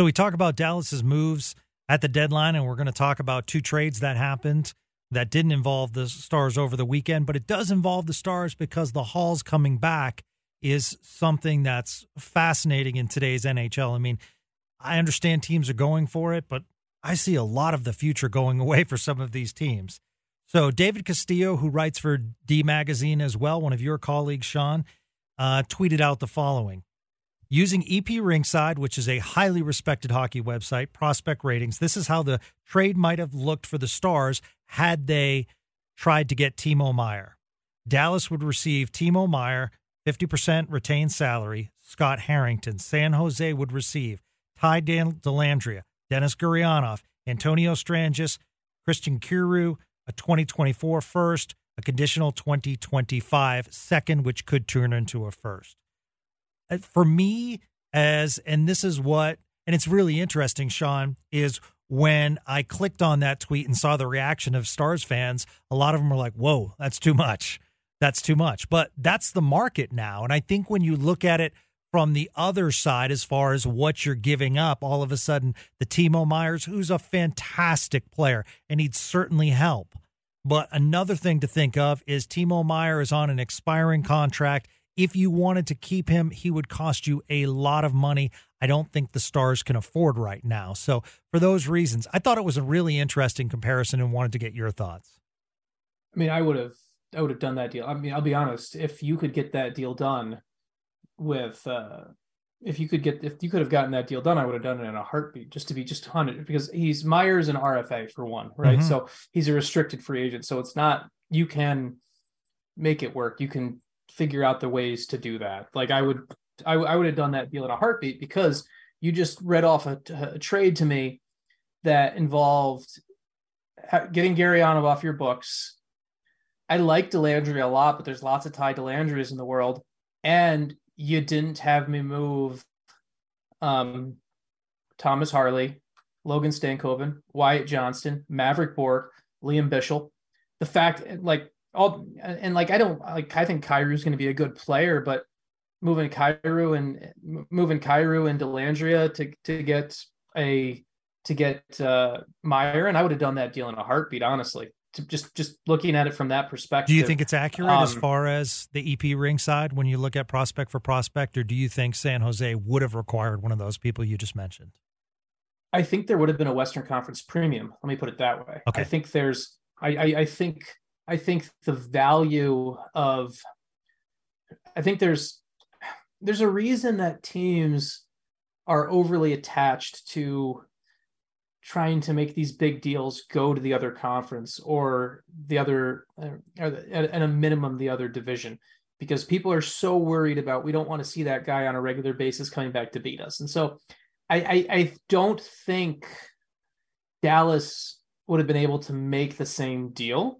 So we talk about Dallas's moves at the deadline, and we're going to talk about two trades that happened that didn't involve the Stars over the weekend, but it does involve the Stars because the Hall's coming back is something that's fascinating in today's NHL. I mean, I understand teams are going for it, but I see a lot of the future going away for some of these teams. So, David Castillo, who writes for D Magazine as well, one of your colleagues, Sean, uh, tweeted out the following Using EP Rinkside, which is a highly respected hockey website, prospect ratings, this is how the trade might have looked for the Stars had they tried to get Timo Meier. Dallas would receive Timo Meier, 50% retained salary. Scott Harrington. San Jose would receive Ty Dellandrea, Denis Gurianov, Antonio Stranges, Christian Kyrou, a 2024 first, a conditional 2025 second, which could turn into a first. Uh, for me, as, and this is what, and it's really interesting, Sean, is when I clicked on that tweet and saw the reaction of Stars fans, a lot of them were like, whoa, that's too much. That's too much. But that's the market now. And I think when you look at it from the other side, as far as what you're giving up, all of a sudden, the Timo Meier's, who's a fantastic player and he'd certainly help. But another thing to think of is Timo Meier is on an expiring contract. If you wanted to keep him, he would cost you a lot of money. I don't think the Stars can afford right now. So, for those reasons, I thought it was a really interesting comparison and wanted to get your thoughts. I mean, I would have I would have done that deal. I mean, I'll be honest, if you could get that deal done with uh if you could get if you could have gotten that deal done, I would have done it in a heartbeat just to be just hundred because he's Meier's and RFA for one, right? Mm-hmm. So he's a restricted free agent. So it's not you can make it work. You can figure out the ways to do that. Like I would, I, I would have done that deal in a heartbeat because you just read off a, a trade to me that involved getting Gurianov off your books. I like Dellandrea a lot, but there's lots of Ty Dellandreas in the world, and you didn't have me move um, Thomas Harley, Logan Stankoven, Wyatt Johnston, Maverick Bourque, Liam Bichsel. The fact, like, all and like I don't like I think Kyrou's going to be a good player, but moving Kyrou and moving Kyrou and Dellandrea to to get a to get uh Meier, and I would have done that deal in a heartbeat, honestly. To just just looking at it from that perspective. Do you think it's accurate um, as far as the EP Rinkside when you look at prospect for prospect, or do you think San Jose would have required one of those people you just mentioned? I think there would have been a Western Conference premium. Let me put it that way. Okay. I think there's I, I, I think I think the value of I think there's there's a reason that teams are overly attached to trying to make these big deals go to the other conference or the other uh, or at a minimum the other division because people are so worried about we don't want to see that guy on a regular basis coming back to beat us. And so I, I, I don't think Dallas would have been able to make the same deal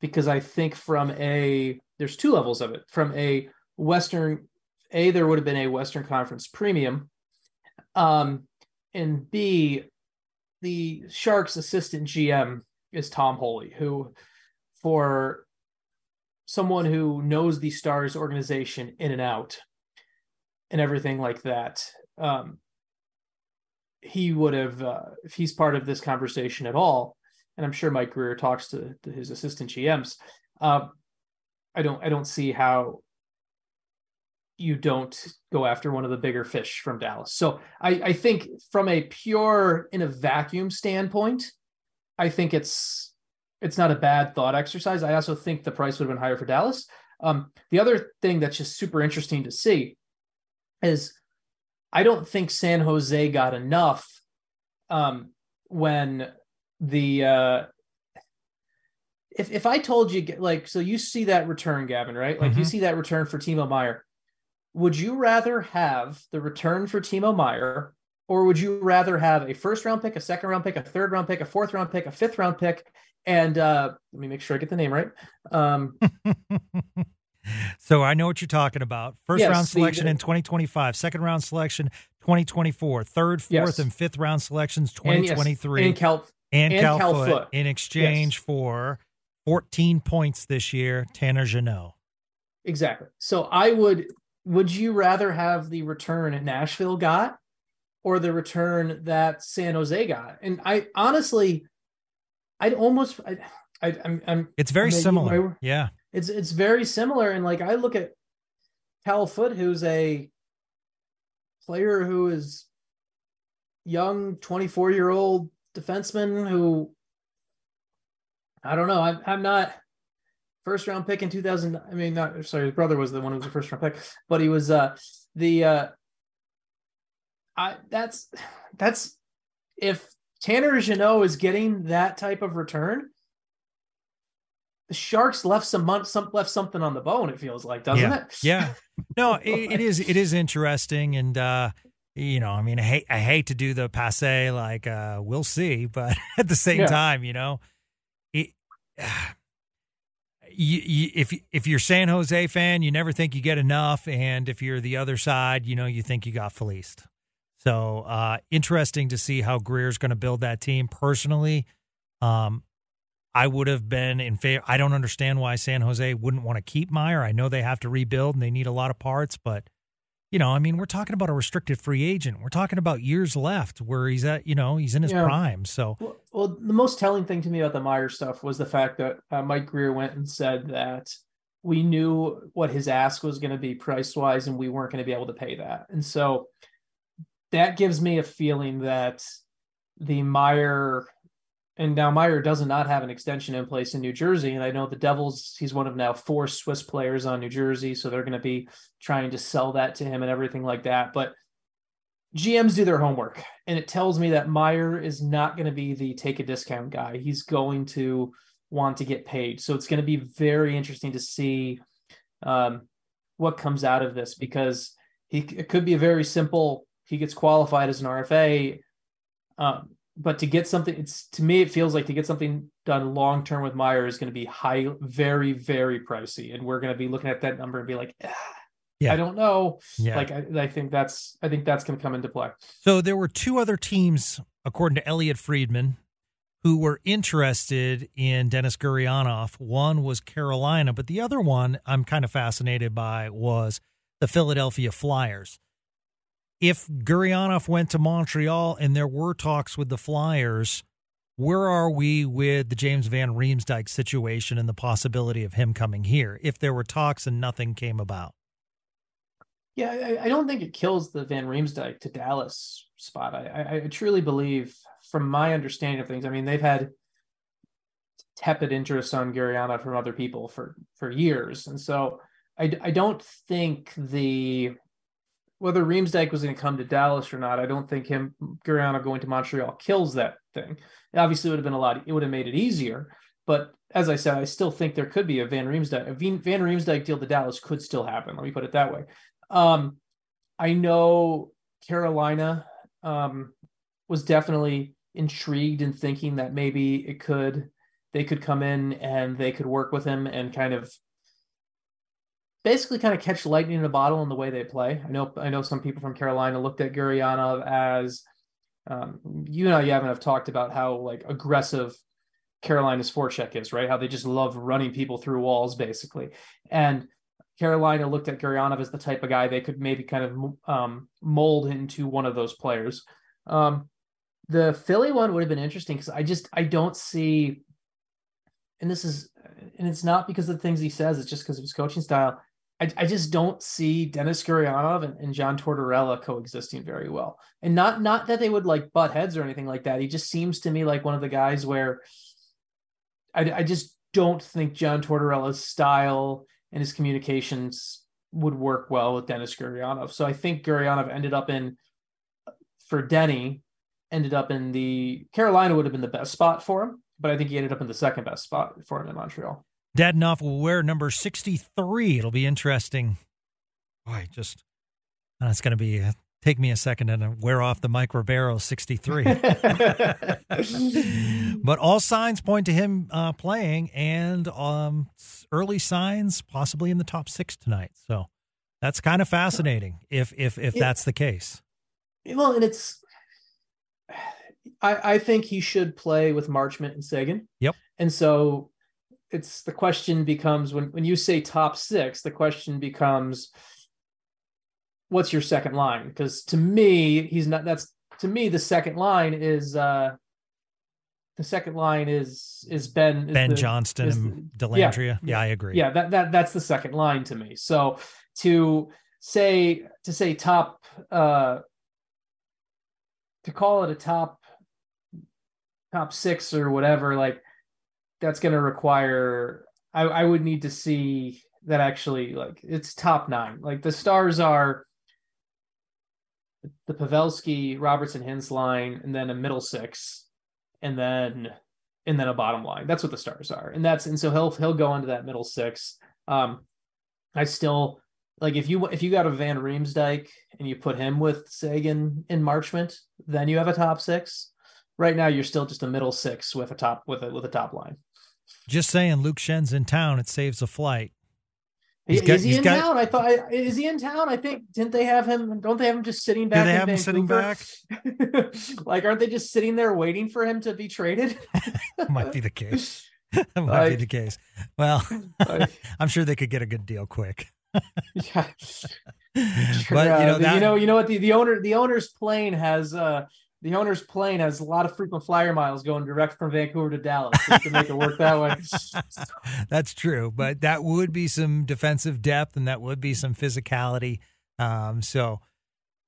because I think from a there's two levels of it. From a Western, A, there would have been a Western Conference premium. Um, and B, the Sharks assistant GM is Tom Holy, who for someone who knows the Stars organization in and out and everything like that, um, he would have, uh, if he's part of this conversation at all, and I'm sure Mike Grier talks to, to his assistant GMs. Uh, I don't I don't see how you don't go after one of the bigger fish from Dallas. So I, I think from a pure in a vacuum standpoint, I think it's it's not a bad thought exercise. I also think the price would have been higher for Dallas. Um, the other thing that's just super interesting to see is I don't think San Jose got enough um, when the uh if if I told you like so you see that return, Gavin, right? Like mm-hmm. you see that return for Timo Meier. Would you rather have the return for Timo Meier, or would you rather have a first round pick, a second round pick, a third round pick, a fourth round pick, a fifth round pick? And uh let me make sure I get the name right. Um So I know what you're talking about. First yes, round selection the, in 2025, second round selection 2024, third, fourth, yes. and fifth round selections 2023. And, yes, and Cal, and, and Cal, Cal Foote, Foote, in exchange yes. for 14 points this year, Tanner Jeannot. Exactly. So I would would you rather have the return Nashville got or the return that San Jose got. And I honestly, I'd almost, I, I, am I'm, it's very similar. My, yeah. It's, it's very similar. And like, I look at Cal Foote, who's a player who is young, 24 year old defenseman who, I don't know. I'm, I'm not first round pick in 2000. I mean, not sorry, his brother was the one who was the first round pick, but he was, uh, the, uh, I that's that's if Tanner Jeannot is getting that type of return, the Sharks left some month, some left something on the bone. It feels like, doesn't yeah. it? Yeah. No, it, it is. It is interesting, and uh, you know, I mean, I hate I hate to do the passe like uh, we'll see, but at the same yeah. time, you know, it. Uh, you, you, if if you're San Jose fan, you never think you get enough, and if you're the other side, you know, you think you got fleeced. So uh, interesting to see how Grier's going to build that team. Personally, um, I would have been in favor. I don't understand why San Jose wouldn't want to keep Meier. I know they have to rebuild and they need a lot of parts, but you know, I mean, we're talking about a restricted free agent. We're talking about years left where he's at. You know, he's in his yeah. prime. So, well, well, the most telling thing to me about the Meier stuff was the fact that uh, Mike Grier went and said that we knew what his ask was going to be price wise, and we weren't going to be able to pay that. And so that gives me a feeling that the Meier and now Meier does not have an extension in place in New Jersey. And I know the Devils, he's one of now four Swiss players on New Jersey. So they're going to be trying to sell that to him and everything like that. But GMs do their homework. And it tells me that Meier is not going to be the take a discount guy. He's going to want to get paid. So it's going to be very interesting to see um, what comes out of this because he it could be a very simple he gets qualified as an RFA. Um, but to get something, it's to me, it feels like to get something done long term with Meier is going to be high, very, very pricey, and we're going to be looking at that number and be like, ah, yeah. I don't know. Yeah. Like I, I think that's I think that's going to come into play. So there were two other teams, according to Elliotte Friedman, who were interested in Denis Gurianov. One was Carolina, but the other one I'm kind of fascinated by was the Philadelphia Flyers if Gurianov went to Montreal and there were talks with the Flyers, where are we with the James Van Riemsdyk situation and the possibility of him coming here if there were talks and nothing came about? Yeah, I, I don't think it kills the Van Riemsdyk to Dallas spot. I, I, truly believe, from my understanding of things, I mean, they've had tepid interest on Gurianov from other people for for years, and so I, I don't think the whether Riemsdyk was going to come to Dallas or not, I don't think him Gurianov going to Montreal kills that thing. It obviously, would have been a lot. It would have made it easier. But as I said, I still think there could be a Van Riemsdyk. A Van Riemsdyk deal to Dallas could still happen. Let me put it that way. Um, I know Carolina um, was definitely intrigued in thinking that maybe it could they could come in and they could work with him and kind of basically kind of catch lightning in a bottle in the way they play. I know I know some people from Carolina looked at Gurianov as um, you know you haven't have talked about how like aggressive Carolina's forecheck is, right? How they just love running people through walls, basically. And Carolina looked at Gurianov as the type of guy they could maybe kind of um, mold into one of those players. Um, the Philly one would have been interesting because I just I don't see, and this is, and it's not because of the things he says; it's just because of his coaching style. I, I just don't see Denis Gurianov and, and John Tortorella coexisting very well. And not not that they would like butt heads or anything like that. He just seems to me like one of the guys where I, I just don't think John Tortorella's style and his communications would work well with Denis Gurianov. So I think Gurianov ended up in for Denny, ended up in the Carolina would have been the best spot for him, but I think he ended up in the second best spot for him in Montreal. Dadonov will wear number 63. It'll be interesting. Boy, just, uh, it's going to be, uh, take me a second and wear off the Mike Ribeiro 63. but all signs point to him uh, playing and um, early signs possibly in the top six tonight. So that's kind of fascinating if, if, if that's the case. Well, and it's, I, I think he should play with Marchment and Seguin. Yep. And so it's the question becomes when when you say top six, the question becomes what's your second line? Because to me, he's not. That's to me the second line is uh the second line is is Benn is Benn the, Johnston and Dellandrea. Yeah, yeah, I agree. Yeah, that that that's the second line to me. So to say to say top uh to call it a top top six or whatever, like that's going to require. I, I would need to see that actually like it's top nine. Like the stars are the Pavelski, Robertson, Hintz line, and then a middle six, and then and then a bottom line. That's what the stars are, and that's and so he'll he'll go into that middle six. Um, I still like if you if you got a Van Riemsdyk and you put him with Seguin in Marchment, then you have a top six right now you're still just a middle six with a top with a with a top line. Just saying, Luke Schenn's in town. It saves a flight. He's got, is he in got, town? I thought. Is he in town? I think. Didn't they have him? Don't they have him just sitting back? Do they have Vancouver? him sitting back? like, aren't they just sitting there waiting for him to be traded? might be the case. might like, be the case. Well, like, I'm sure they could get a good deal quick. yeah. But you know, that, you know, you know what the, the owner the owner's plane has uh the owner's plane has a lot of frequent flyer miles going direct from Vancouver to Dallas to make it work that way. That's true, but that would be some defensive depth and that would be some physicality. Um, so,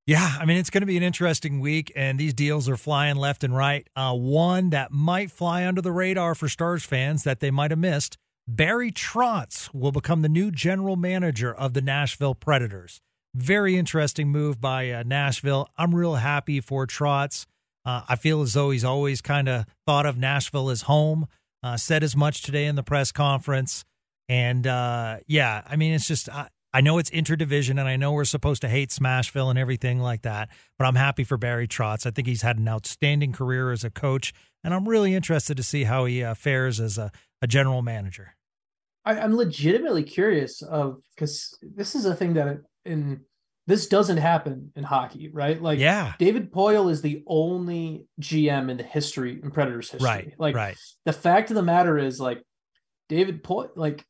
yeah, I mean, it's going to be an interesting week, and these deals are flying left and right. Uh, one that might fly under the radar for Stars fans that they might have missed Barry Trotz will become the new general manager of the Nashville Predators. Very interesting move by uh, Nashville. I'm real happy for Trotz. Uh, I feel as though he's always kind of thought of Nashville as home. Uh, said as much today in the press conference. And uh, yeah, I mean, it's just, I, I know it's interdivision and I know we're supposed to hate Smashville and everything like that, but I'm happy for Barry Trotz. I think he's had an outstanding career as a coach, and I'm really interested to see how he uh, fares as a, a general manager. I, am legitimately curious of because this is a thing that in this doesn't happen in hockey, right? Like, yeah, David Poile is the only GM in the history in Predators history. Right, like, right. The fact of the matter is, like, David Poile, like,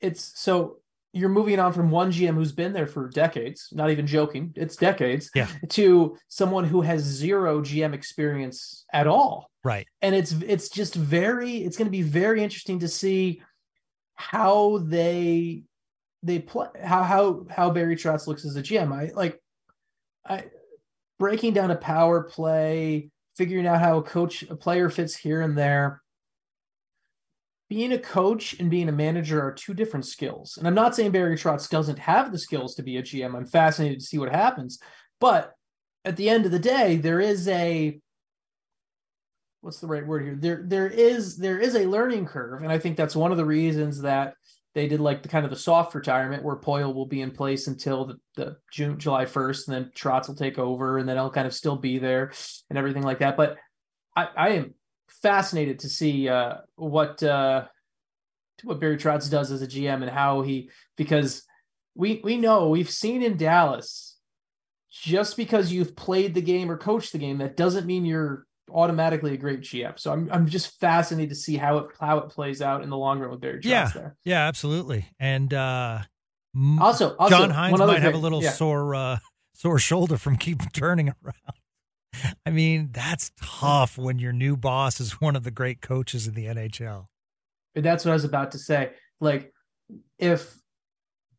it's so you're moving on from one GM who's been there for decades, not even joking, it's decades, yeah. to someone who has zero GM experience at all. Right. And it's it's just very it's going to be very interesting to see how they they play how how how Barry Trotz looks as a GM. I like I breaking down a power play, figuring out how a coach a player fits here and there. Being a coach and being a manager are two different skills. And I'm not saying Barry Trotz doesn't have the skills to be a GM. I'm fascinated to see what happens. But at the end of the day, there is a what's the right word here? There there is there is a learning curve. And I think that's one of the reasons that they did like the kind of the soft retirement where Poile will be in place until the, the June, July 1st, and then Trotz will take over and then he'll kind of still be there and everything like that. But I, I am fascinated to see uh, what uh, what Barry Trotz does as a GM and how he because we we know we've seen in Dallas just because you've played the game or coached the game, that doesn't mean you're automatically a great GM. So I'm I'm just fascinated to see how it how it plays out in the long run with Barry Trotz yeah, there. Yeah, absolutely. And uh also, also John Hynes might thing, have a little yeah. sore uh sore shoulder from keep turning around. I mean, that's tough when your new boss is one of the great coaches in the NHL. That's what I was about to say. Like if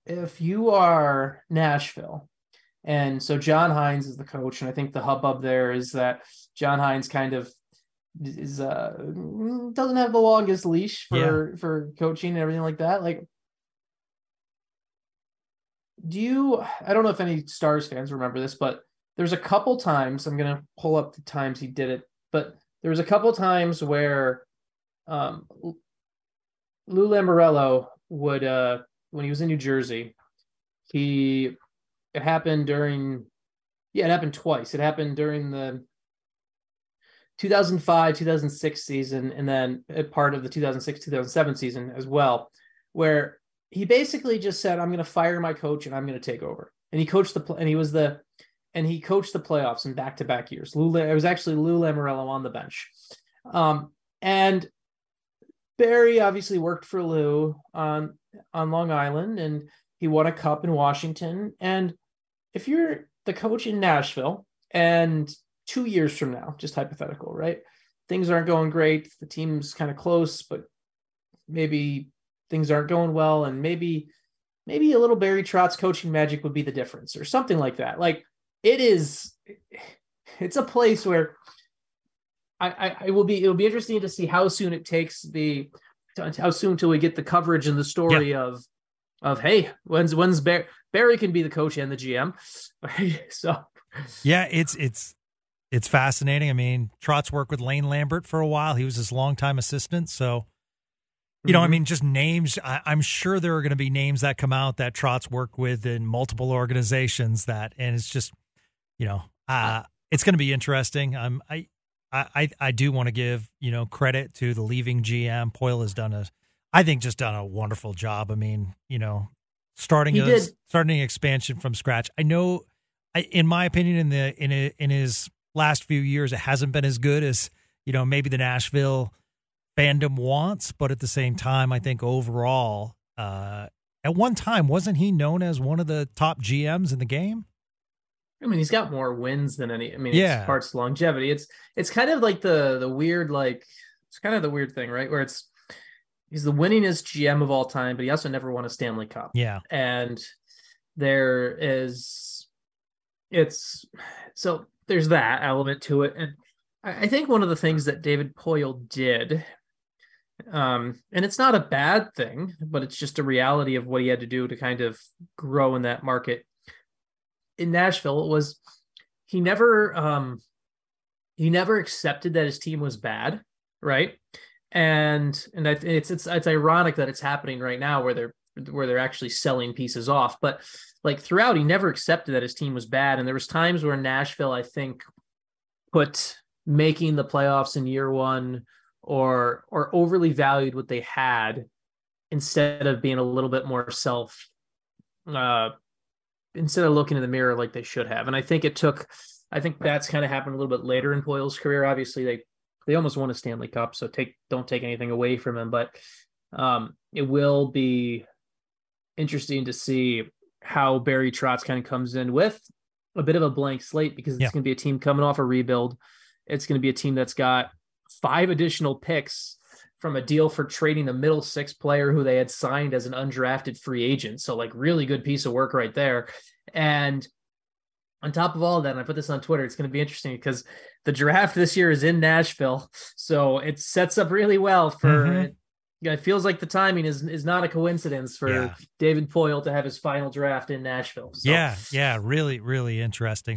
if you are Nashville and so John Hynes is the coach, and I think the hubbub there is that John Hynes kind of is uh doesn't have the longest leash for yeah. for coaching and everything like that. Like, do you? I don't know if any Stars fans remember this, but there's a couple times I'm gonna pull up the times he did it, but there was a couple times where um Lou Lamoriello would uh when he was in New Jersey, he it happened during yeah, it happened twice. It happened during the 2005 2006 season and then a part of the 2006 2007 season as well where he basically just said i'm going to fire my coach and i'm going to take over. And he coached the and he was the and he coached the playoffs in back-to-back years. Lou it was actually lou lamoriello on the bench. Um, and barry obviously worked for lou on on long island and he won a cup in washington. And if you're the coach in Nashville and two years from now, just hypothetical, right? Things aren't going great. The team's kind of close, but maybe things aren't going well, and maybe maybe a little Barry Trotz coaching magic would be the difference, or something like that. Like it is, it's a place where I, I, I will be. It'll be interesting to see how soon it takes the how soon till we get the coverage and the story yeah. of of hey when's when's Barry Barry can be the coach and the GM. so yeah, it's it's it's fascinating. I mean, Trotz worked with Lane Lambert for a while. He was his longtime assistant. So, you know, mm-hmm. I mean, just names. I, am sure there are going to be names that come out that Trotz worked with in multiple organizations. That, and it's just, you know, uh, it's going to be interesting. Um, I, I, I do want to give you know credit to the leaving GM. Poile has done a, I think, just done a wonderful job. I mean, you know, starting a, starting expansion from scratch. I know, I, in my opinion, in the in a, in his last few years, it hasn't been as good as you know maybe the Nashville fandom wants, but at the same time, I think overall, uh, at one time, wasn't he known as one of the top GMs in the game? I mean, he's got more wins than any. I mean, yeah, it's parts longevity. It's it's kind of like the the weird like it's kind of the weird thing, right? Where it's he's the winningest GM of all time, but he also never won a Stanley Cup. Yeah, and there is it's so there's that element to it. And I, think one of the things that David Poile did, um, and it's not a bad thing, but it's just a reality of what he had to do to kind of grow in that market in Nashville was he never um he never accepted that his team was bad, right? And and it's it's it's ironic that it's happening right now where they're where they're actually selling pieces off, but like throughout he never accepted that his team was bad. And there was times where Nashville I think put making the playoffs in year 1 or or overly valued what they had instead of being a little bit more self uh instead of looking in the mirror like they should have. And I think it took I think that's kind of happened a little bit later in Poile's career. Obviously they they almost won a Stanley Cup so take don't take anything away from him. But um it will be interesting to see how Barry Trotz kind of comes in with a bit of a blank slate because it's yeah. going to be a team coming off a rebuild. It's going to be a team that's got five additional picks from a deal for trading a middle six player who they had signed as an undrafted free agent. So, like, really good piece of work right there. And on top of all of that, and I put this on Twitter, it's going to be interesting because the draft this year is in Nashville. So it sets up really well for mm-hmm it feels like the timing is is not a coincidence for yeah. David Poile to have his final draft in Nashville. So. Yeah, yeah, really, really interesting.